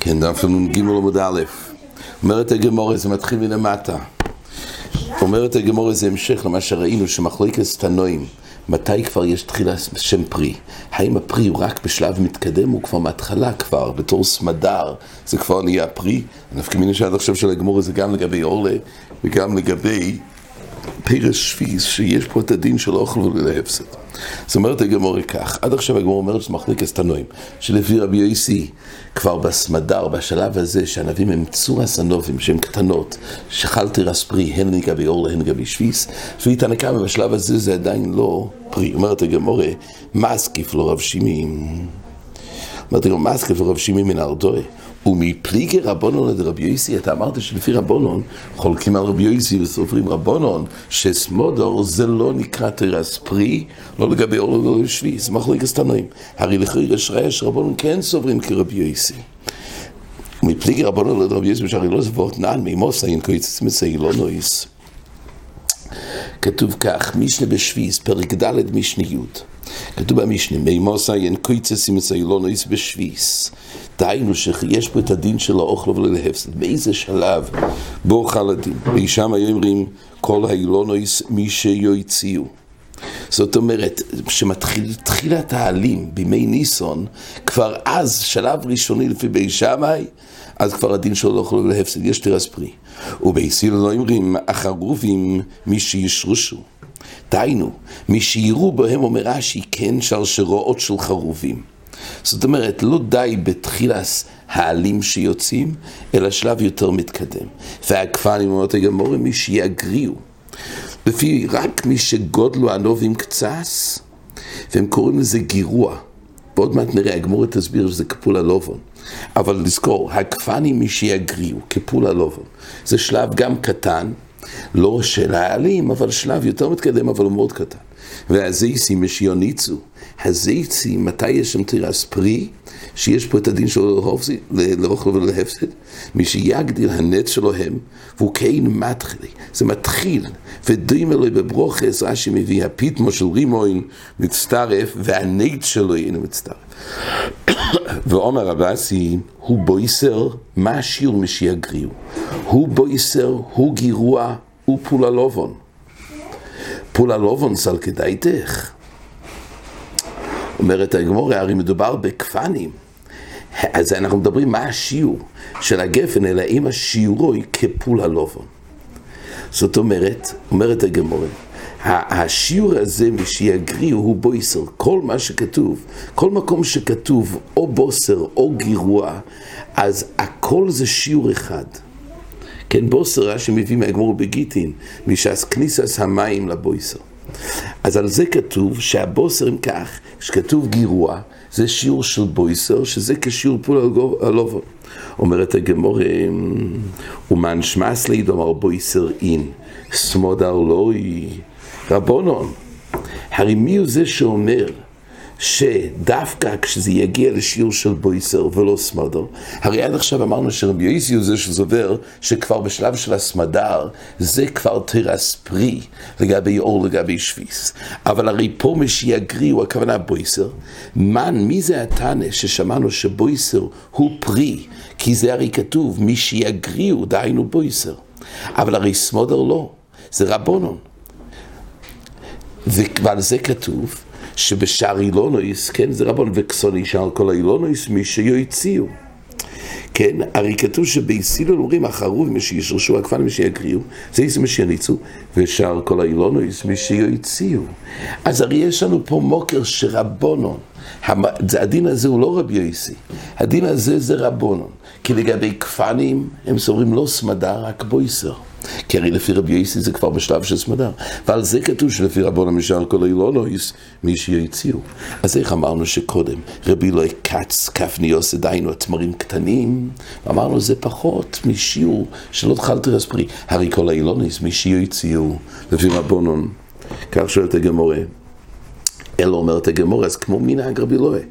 כן, דף נ"ג עמוד א', אומרת הגמורה, זה מתחיל מלמטה. אומרת הגמורה, זה המשך למה שראינו, שמחלוקת תנועים, מתי כבר יש תחילה שם פרי? האם הפרי הוא רק בשלב מתקדם, הוא כבר מההתחלה כבר, בתור סמדר, זה כבר נהיה פרי? נפקא מיני שעד עכשיו של הגמורה זה גם לגבי אורלה וגם לגבי פרש שפיס, שיש פה את הדין של אוכל ולהפסד. זאת אומרת הגמורה כך, עד עכשיו הגמורה אומרת שזה מחלוקת תנועים, שלפי רבי יוסי, כבר בסמדר, בשלב הזה, שהענבים הם צורס הנובים, שהם קטנות, שחלתי רס פרי, הן לגבי אורלה, הן לגבי שפיס, והיא תנא קמא בשלב הזה זה עדיין לא פרי. אומרת הגמורה, מסקיף לו רב שימים. אומרת הגמורה, מסקיף לו רב שימים מן ארדוי. ומפליגי רבונון לדרבי יוסי, אתה אמרת שלפי רבונון, חולקים על רבי יוסי וסופרים רבונון, שסמודור זה לא נקרא תרס פרי, לא לגבי אור ולא לשבי, זה מחלוקת תנועים. הרי לכי יש ראיה שרבונון כן סוברים כרבי יוסי. ומפליגי רבונון לדרבי יוסי, שהרי לא זבות נען מימוס אין קויצס מסי לא נויס. כתוב כך, משנה בשביס, פרק ד' משנה י'. כתוב במשנה, מימוס אין קויצס מסי לא נויס בשביס. דהיינו שיש פה את הדין של האוכל ולהפסד. באיזה שלב בו חל הדין? וישם היו אומרים כל האילונויס מי שיוציאו. זאת אומרת, כשמתחיל תחילת העלים בימי ניסון, כבר אז, שלב ראשוני לפי בי שמאי, אז כבר הדין שלו לא יכול להפסד, יש תרס פרי. ובייסיל לא אומרים, החרובים מי שישרושו. דהיינו, מי שיראו בהם אומר רש"י, כן שרשראות של חרובים. זאת אומרת, לא די בתחילס העלים שיוצאים, אלא שלב יותר מתקדם. והכפנים אומרת הגמורים, מי שיגריעו. לפי רק מי שגודלו הנובים קצס, והם קוראים לזה גירוע. ועוד מעט נראה, הגמורת תסביר שזה כפול הלובון. אבל לזכור, הכפנים מי שיגריעו, כפול הלובון. זה שלב גם קטן, לא של העלים, אבל שלב יותר מתקדם, אבל הוא מאוד קטן. והזייסים משיוניצו. הזייצים, מתי יש שם תירס פרי? שיש פה את הדין שלו לאוכל ולהפסד, מי שיגדיל הנץ שלו הם, והוא כן מתחילי, זה מתחיל, ודרים אלוהי בברוכס, רש"י מביא, הפיתמו של רימוין מצטרף, והנץ שלו אינו מצטרף. ועומר אבסי, הוא בויסר, מה השיר משיגריעו? הוא בויסר, הוא גירוע, הוא פולה לובון. פולה לובון סל כדאיתך. אומרת הגמורה, הרי מדובר בכפנים. אז אנחנו מדברים מה השיעור של הגפן, אלא אם השיעורו היא כפול הלובון. זאת אומרת, אומרת הגמורה, השיעור הזה משיגריעו הוא בויסר, כל מה שכתוב, כל מקום שכתוב או בוסר או גירוע, אז הכל זה שיעור אחד. כן, בוסר, רש"י מביא מהגמור בגיטין, משעס כניסס המים לבויסר. אז על זה כתוב שהבוסר אם כך, שכתוב גירוע, זה שיעור של בויסר, שזה כשיעור פול הלובו. אומרת הגמור, ומן שמאס ליד אמר בויסר אין, סמודר לוי, רבונון. הרי מי הוא זה שאומר שדווקא כשזה יגיע לשיעור של בויסר ולא סמדר, הרי עד עכשיו אמרנו שרבי יויסי הוא זה שזובר שכבר בשלב של הסמדר זה כבר תרס פרי לגבי אור לגבי שביס. אבל הרי פה מי הוא הכוונה בויסר. מן, מי זה התנא ששמענו שבויסר הוא פרי? כי זה הרי כתוב מי הוא דהיינו בויסר. אבל הרי סמדר לא, זה רבונון. ועל זה כתוב שבשאר אילונויס, כן, זה רבון, וכסוני שאר כל האילונויס, מי שיוציאו. כן, הרי כתוב שבאיסילון אומרים, החרוב מי שישרשו הכפן מי שיגריעו, זה איזה מי שיניצו, ושאר כל האילונויס מי שיוציאו. אז הרי יש לנו פה מוקר שרבונון. הדין הזה הוא לא רבי יוסי, הדין הזה זה רבונון. כי לגבי כפנים, הם סוברים לא סמדר, רק בויסר. כי הרי לפי רבי יוסי זה כבר בשלב של סמדר. ועל זה כתוב שלפי רבון המשאר כל האילונויס, מי שיציעו. אז איך אמרנו שקודם, רבי לא קץ כפניוס דיינו התמרים קטנים, אמרנו זה פחות משיעור שלא תחלתי רספרי. הרי כל האילונויס, מי שיציעו, לפי רבונון. כך שואלת הגמורה. אלא אומרת הגמורה, אז כמו מנהג רבי אלוהי.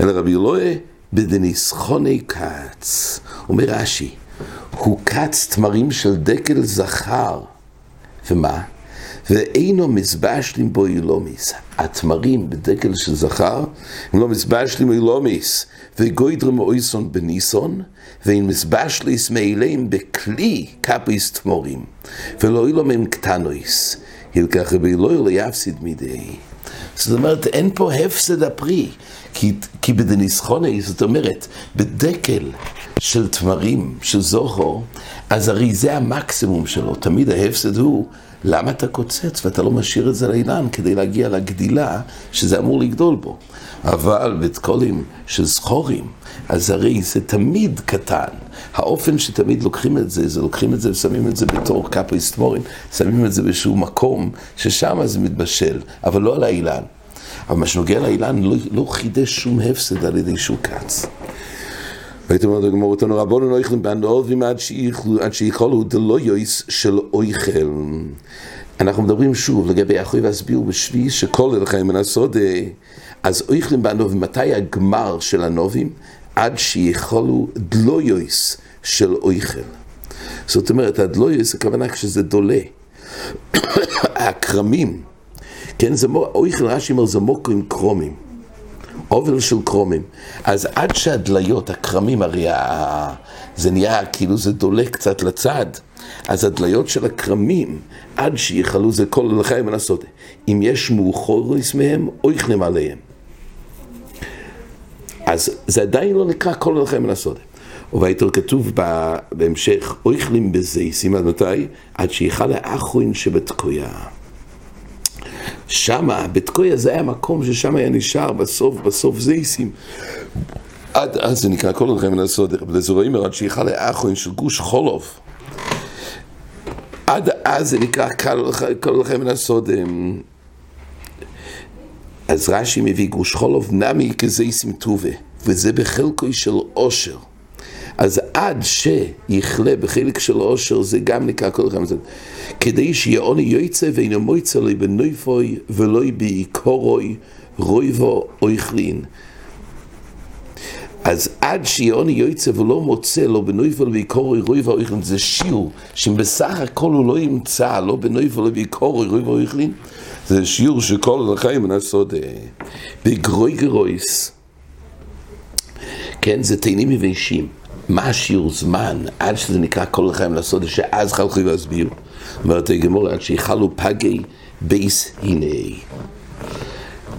אלא רבי אלוהי בדניסחוני קץ. אומר רש"י, הוא קץ תמרים של דקל זכר. ומה? ואינו מזבשלים בו אילומיס. התמרים בדקל של זכר הם לא מזבשלים אילומיס, וגוידרם אויסון בניסון, ואין מזבשליס מאליהם בכלי קפיס תמורים, ולא אילום הם קטנויס, הלקח רבי אלוהי ליפסיד מדי. זאת אומרת, אין פה הפסד הפרי, כי, כי בדניסחוני, זאת אומרת, בדקל של תמרים, של זוכו, אז הרי זה המקסימום שלו, תמיד ההפסד הוא, למה אתה קוצץ ואתה לא משאיר את זה לאילן כדי להגיע לגדילה שזה אמור לגדול בו? אבל בתקולים של זכורים, אז הרי זה תמיד קטן. האופן שתמיד לוקחים את זה, זה לוקחים את זה ושמים את זה בתור קפריסטמורים, שמים את זה באיזשהו מקום ששם זה מתבשל, אבל לא על האילן. אבל מה שנוגע לאילן לא, לא חידש שום הפסד על ידי שהוא קץ. והייתי אומר לגמור אותנו, רבונו לא יכולים בענובים עד שיכולו דלא יויס של אויכל. אנחנו מדברים שוב לגבי אחוי והסביר בשבי שכל אלכם מן הסוד, אז אויכלים בענובים, מתי הגמר של הנובים? עד שיכולו דלויויס של אויכל. זאת אומרת, הדלויויס, הכוונה כשזה דולה. הכרמים, כן, זה אויכל רש"י אומר, זה מוקו עם קרומים. אובל של קרומים. אז עד שהדליות, הכרמים, הרי זה נהיה כאילו זה דולה קצת לצד. אז הדליות של הכרמים, עד שיכלו זה כל לחיים ולעשות. אם יש מאוחוריס מהם, אויכלים עליהם. אז זה עדיין לא נקרא כל לחיים ולעשות. ובעיתו כתוב בהמשך, אויכלים בזה, עד מתי? עד שיכל האחרון שבתקויה. שמה, בתקויה זה היה מקום ששם היה נשאר בסוף, בסוף זייסים. עד אז זה נקרא כל אבל זה רואים עד שיכל לאחרון של גוש חולוב. עד אז זה נקרא כל מן הסודר. אז רש"י מביא גוש חולוב נמי כזייסים טובה, וזה בחלקוי של עושר. אז עד שיכלה בחלק של עושר זה גם נקרא כל אחד מזה. כדי שיעוני יוצא ואינו מויצא לי בנויפוי ולא בעיקורוי רויבו אויכלין. אז עד שיעוני יוצא ולא מוצא לו בנויפו ובעיקורוי רויבו אויכלין זה שיעור שאם בסך הכל הוא לא ימצא לא בנויפו ובעיקורוי רויבו אויכלין זה שיעור שכל החיים מנסות בגרוי גרויס כן, זה תאנים יבשים. מה השיעור זמן עד שזה נקרא כל החיים לעשות שאז חלכו להסביר. אומרת הגמור עד שיחלו פגי בייס הנה.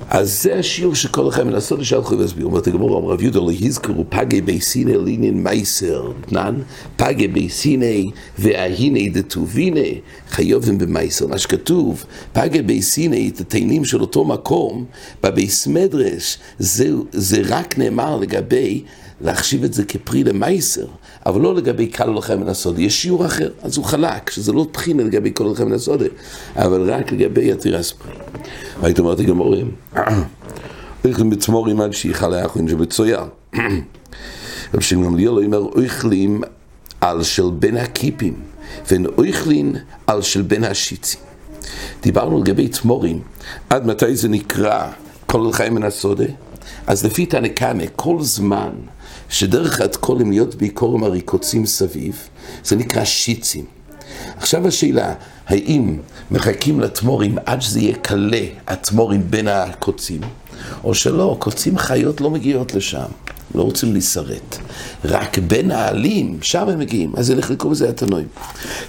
אז זה השיעור שכל לעשות את שהלכו להסביר. אומרת הגמור, אמר רב יהודה לא יזכרו פגי הנה לעניין מייסר. תנן, פגי בייס הנה וההנה דטובינה חיובים במייסר. מה שכתוב, פגי בייס הנה את התאנים של אותו מקום בבייס מדרש, זה, זה רק נאמר לגבי להחשיב את זה כפרי למייסר, אבל לא לגבי קל לכם מן הסודי. יש שיעור אחר, אז הוא חלק, שזה לא תחינה לגבי כל לכם מן הסודי, אבל רק לגבי התירס פרי. והייתי אומרת גמורים, אוכלים בתמורים עד שיכל האחרון שבצויר. רב שם גמליאל אומר, אוכלים על של בין הקיפים, ואין אוכלים על של בין השיצים. דיברנו לגבי תמורים, עד מתי זה נקרא כל לחיים מן הסודה? אז לפי תנקמה, כל זמן שדרך התקולים להיות בעיקורם הריקוצים סביב, זה נקרא שיצים. עכשיו השאלה, האם מחכים לתמורים עד שזה יהיה קלה, התמורים בין הקוצים, או שלא, קוצים חיות לא מגיעות לשם, לא רוצים להישרט. רק בין העלים, שם הם מגיעים, אז ילך לקרוא בזה התנועים.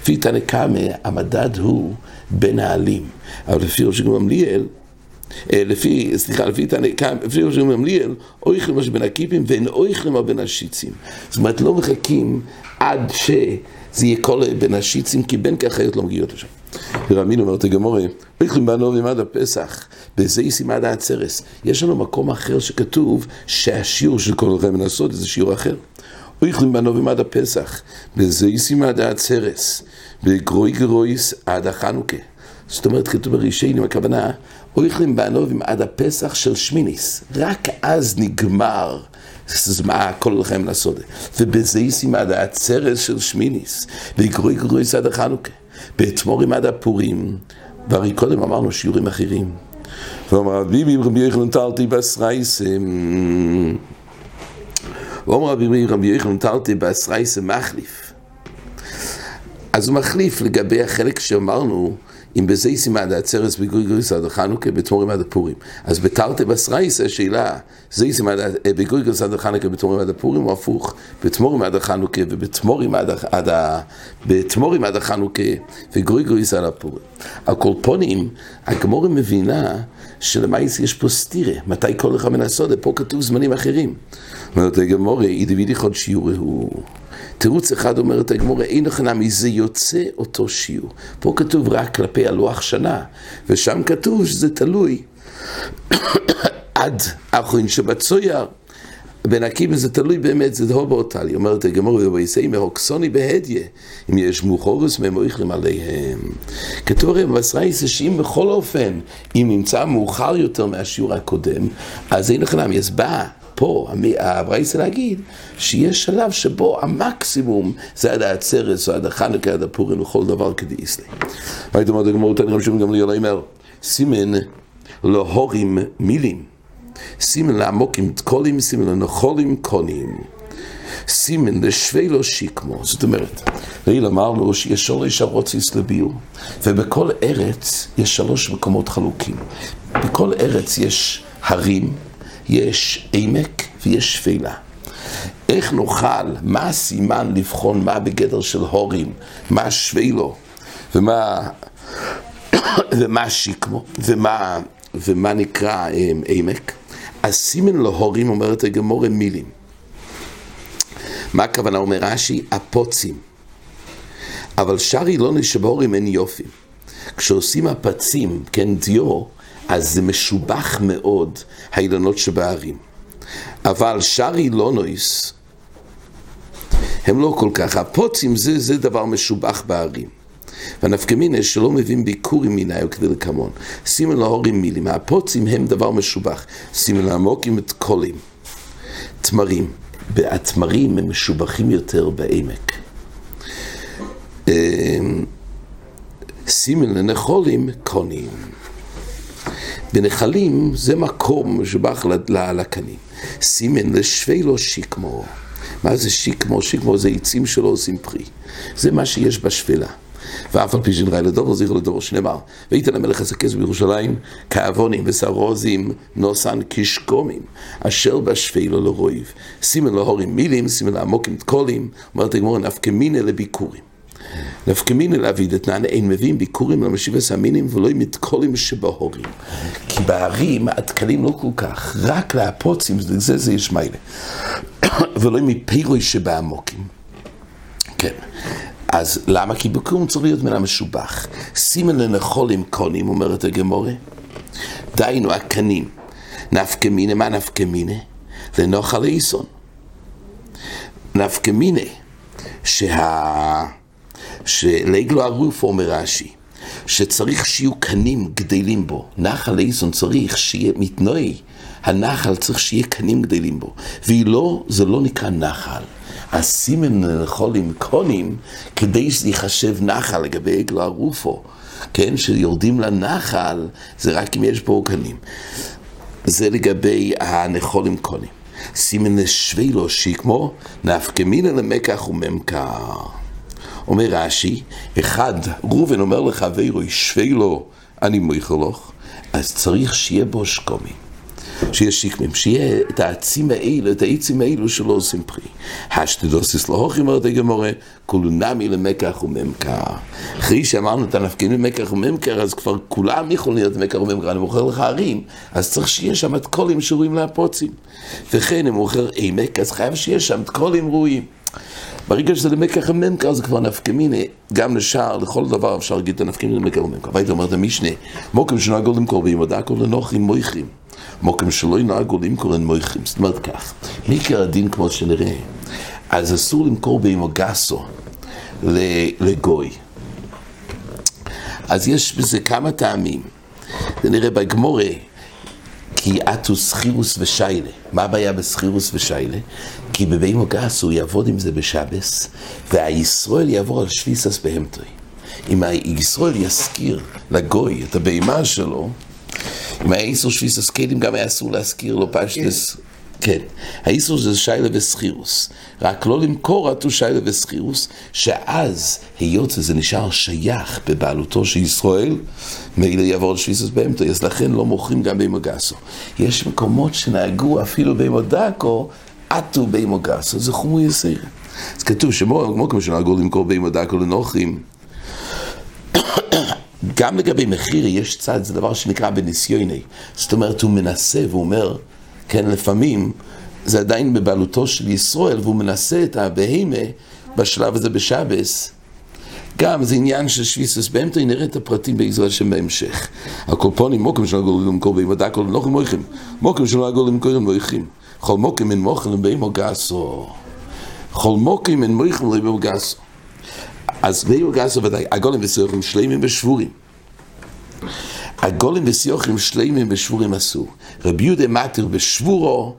לפי תנקמה, המדד הוא בין העלים, אבל לפי ראש גמליאל, לפי, סליחה, לפי ראש ממליאל, אויכלים מה שבין הקיפים ואין אויכלים מה בין השיצים. זאת אומרת, לא מחכים עד שזה יהיה כל בין השיצים, כי בין כך חיות לא מגיעות לשם. ורמין אומרת הגמורה, אויכלים בנובים עד הפסח, בזה ישים עד העצרס. יש לנו מקום אחר שכתוב שהשיעור של כל רמן הסוד זה שיעור אחר. אויכלים בנובים עד הפסח, בזה ישים עד העצרס, בגרוי גרויס עד החנוכה. זאת אומרת, כתוב ברישיינים, הכוונה, אויכלים בענובים עד הפסח של שמיניס. רק אז נגמר מה כל לכם לעשות. ובזה ישים עד העצרס של שמיניס, ויקרוי קרוי עד החנוכה. באתמורים עד הפורים, והרי קודם אמרנו שיעורים אחרים. ואומר רבי רבי יחנן טלתי בסרייסם ואומר רבי רבי יחנן טלתי בסרייסם מחליף אז הוא מחליף לגבי החלק שאמרנו אם בזה סימן העצרס בגויגויס עד החנוכה, בתמורים עד הפורים. אז בתרתי בסרייס השאלה, זה סימן בגויגויס עד החנוכה, בתמורים עד הפורים, או הפוך, בתמורים עד החנוכה ובתמורים עד, עד, בתמורים עד החנוכה וגויגויס עד הפורים. על כל הגמורה מבינה שלמעשה יש פה סטירה, מתי כל אחד מן הסודה, פה כתוב זמנים אחרים. אומרת הגמורה, אידי וידי חוד שיעור הוא. תירוץ אחד אומרת הגמורה, אין הכנה מזה יוצא אותו שיעור. פה כתוב רק כלפי הלוח שנה, ושם כתוב שזה תלוי עד אחרין שבצויר. בן עקיבא זה תלוי באמת, זה דהור באותלי. אומרת הגמור, ובייסי מהוקסוני בהדיה, אם יש מוכורס ממויכלים עליהם. כתוב הרי בסרייס שאם בכל אופן, אם נמצא מאוחר יותר מהשיעור הקודם, אז אין אז בא פה הברייסה להגיד שיש שלב שבו המקסימום זה עד העצרת, או עד החנוכה, עד הפורים, וכל דבר כדאיסלי. מה הייתי אומר, הגמור, תנראה רבי גם ליאל אומר, סימן להורים מילים. סימן לעמוקים תקולים, סימן לנחולים קונים. סימן לשווה לו שיקמו. זאת אומרת, ראיל אמרנו שיש שלוש ארוציס לביור, ובכל ארץ יש שלוש מקומות חלוקים. בכל ארץ יש הרים, יש עמק ויש שפלה. איך נוכל, מה הסימן לבחון מה בגדר של הורים, מה שבילו, ומה, ומה שיקמו, ומה, ומה נקרא um, עמק? הסימן להורים, אומרת הגמור, מילים. מה הכוונה? אומר רש"י? הפוצים. אבל שרי לא נשבורים אין יופי. כשעושים הפצים, כן, דיו, אז זה משובח מאוד, האילנות שבערים. אבל שרי לא נויס, הם לא כל כך. הפוצים זה, זה דבר משובח בערים. והנפקמינה שלא מבין ביקורים מיני או כדי לקמון. סימן להורים מילים, הפוצים הם דבר משובח. סימן לעמוקים את קולים, תמרים. והתמרים הם משובחים יותר בעמק. אמ, סימן לנחולים קונים. בנחלים זה מקום משובח לקנים. סימן לשווה לו שיקמו. מה זה שיקמו? שיקמו זה עצים שלא עושים פרי. זה מה שיש בשפלה. ואף על פי שנראה לדובר זכר לדובר שנאמר וייתן המלך הסכס בירושלים כאבונים וסרוזים נוסן כשקומים אשר בשפלו לרויב סימן להורים מילים סימן לעמוקים תקולים אומרת הגמור נפקמינה לביקורים נפקמינה להביא דתנן אין מביאים ביקורים למשיב הסמינים ולא עם מתקולים שבהורים כי בערים התקלים לא כל כך רק להפוצים זה זה יש מיילה ולא עם מפירוי שבעמוקים כן אז למה? כי בקום צריך להיות מן המשובח. סימן לנחולים קונים, אומרת הגמורה. דהיינו, הקנים. נפקא מינה, מה נפקא מינה? לנוחל איסון. נפקא מינה, שה... שלגלו הרוף אומר רש"י, שצריך שיהיו קנים גדלים בו. נחל איסון צריך שיהיה מתנועי. הנחל צריך שיהיה קנים גדלים בו. והיא לא, זה לא נקרא נחל. הסימן לאכול עם קונים, כדי שזה ייחשב נחל לגבי עגלו הרופו, כן, שיורדים לנחל, זה רק אם יש בו עוגנים. זה לגבי הנכול עם קונים. סימן לשווי לו שיקמו, נפקמינא למקח וממכר. אומר רש"י, אחד, ראובן אומר לחברו, שווה לו, אני מויכלוך, אז צריך שיהיה בו שקומים. שיהיה שיקמים, שיהיה את העצים האלו, את העצים האלו שלא עושים פרי. השתדוסיס להוכי אומרת הגמורה, כולו נמי למקח וממכר. אחרי שאמרנו את הנפקינים למקח וממכר, אז כבר כולם יכולים להיות מקח וממכר, אני מוכר לך ערים, אז צריך שיהיה שם את קולים שראויים להפוצים. וכן, אם מוכר עמק, אז חייב שיהיה שם את קולים ראויים. ברגע שזה למקח וממכר זה כבר נפקמינה, גם לשער, לכל דבר אפשר להגיד את הנפקמינה למקח וממכר. והייתי אומר את המשנה, מוקם שנהגו למכור בימודה כל לנוחים מויכים. מוקם שלא ינהגו למכור אין מויכים. זאת אומרת כך, מעיקר הדין כמו שנראה, אז אסור למכור באמו גסו לגוי. אז יש בזה כמה טעמים. זה נראה בגמורה, כי אתו סחירוס ושיילה. מה הבעיה בסחירוס ושיילה? כי בבימו גס הוא יעבוד עם זה בשבס, והישראל יעבור על שפיסס בהמטוי. אם הישראל יזכיר לגוי את הבהמה שלו, אם היה איסור שפיסס קיילים גם היה אסור להזכיר לו פשטס כן, האיסור זה שיילה וסחירוס. רק לא למכור עטו שיילה וסחירוס, שאז, היות שזה נשאר שייך בבעלותו של ישראל, מילא יעבור לשביסוס באמתו, אז לכן לא מוכרים גם בימו גסו. יש מקומות שנהגו אפילו בימו דקו, עטו בימו גסו, זה חומו יסיר. אז כתוב שמו, כמו שנהגו למכור בימו דקו לנוחים, גם לגבי מחיר יש צד, זה דבר שנקרא בניסיוני. זאת אומרת, הוא מנסה והוא אומר, כן, לפעמים זה עדיין בבעלותו של ישראל, והוא מנסה את הבהמה בשלב הזה בשבס. גם זה עניין של שביסוס באמצע, נראה את הפרטים בעזרת השם בהמשך. הקופונים, מוקם שלא גולו למכור בהמה דקו לנוחים מויכים. מוקם שלא גולו למכור מויכים. כל מוקם אין מוכן לבהמה גסו. כל מוקם אין מויכים לבהמה גסו. אז בהמה גסו ודאי, הגולים וסיוכים שלמים ושבורים. הגולים וסיוכים שלמים ושבורים עשו. רבי יהודה מתיר בשבורו,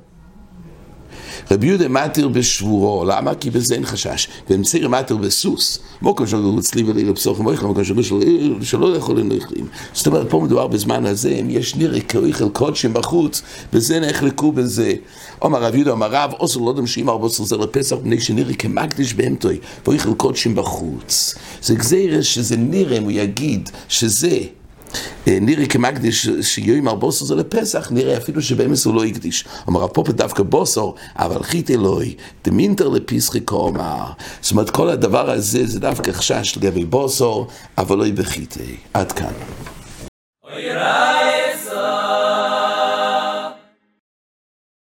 רבי יהודה מתיר בשבורו, למה? כי בזה אין חשש. ומציר מתיר בסוס. מוקם שלא אצלי ולילה פסוחים אוכל, מוקם שלא יכולים לאכלים. זאת אומרת, פה מדובר בזמן הזה, אם יש נראה כאוכל קודשים בחוץ, בזה נחלקו בזה. אומר רב יהודה, אומר רב, אוסר לא דמשים ארבע עשר זה לפסח, בני שנראה כמקדיש בהמתוי, ואוכל קודשים בחוץ. זה גזירה שזה נראה, אם הוא יגיד שזה נראה כמקדיש שיום ארבוסו זה לפסח, נראה אפילו שבאמס הוא לא הקדיש. אמר הפופת דווקא בוסו, אבל חית אלוהי, דמינטר לפיסחי קומר. זאת אומרת, כל הדבר הזה זה דווקא חשש לגבי בוסו, אבל לא בחיתי. עד כאן.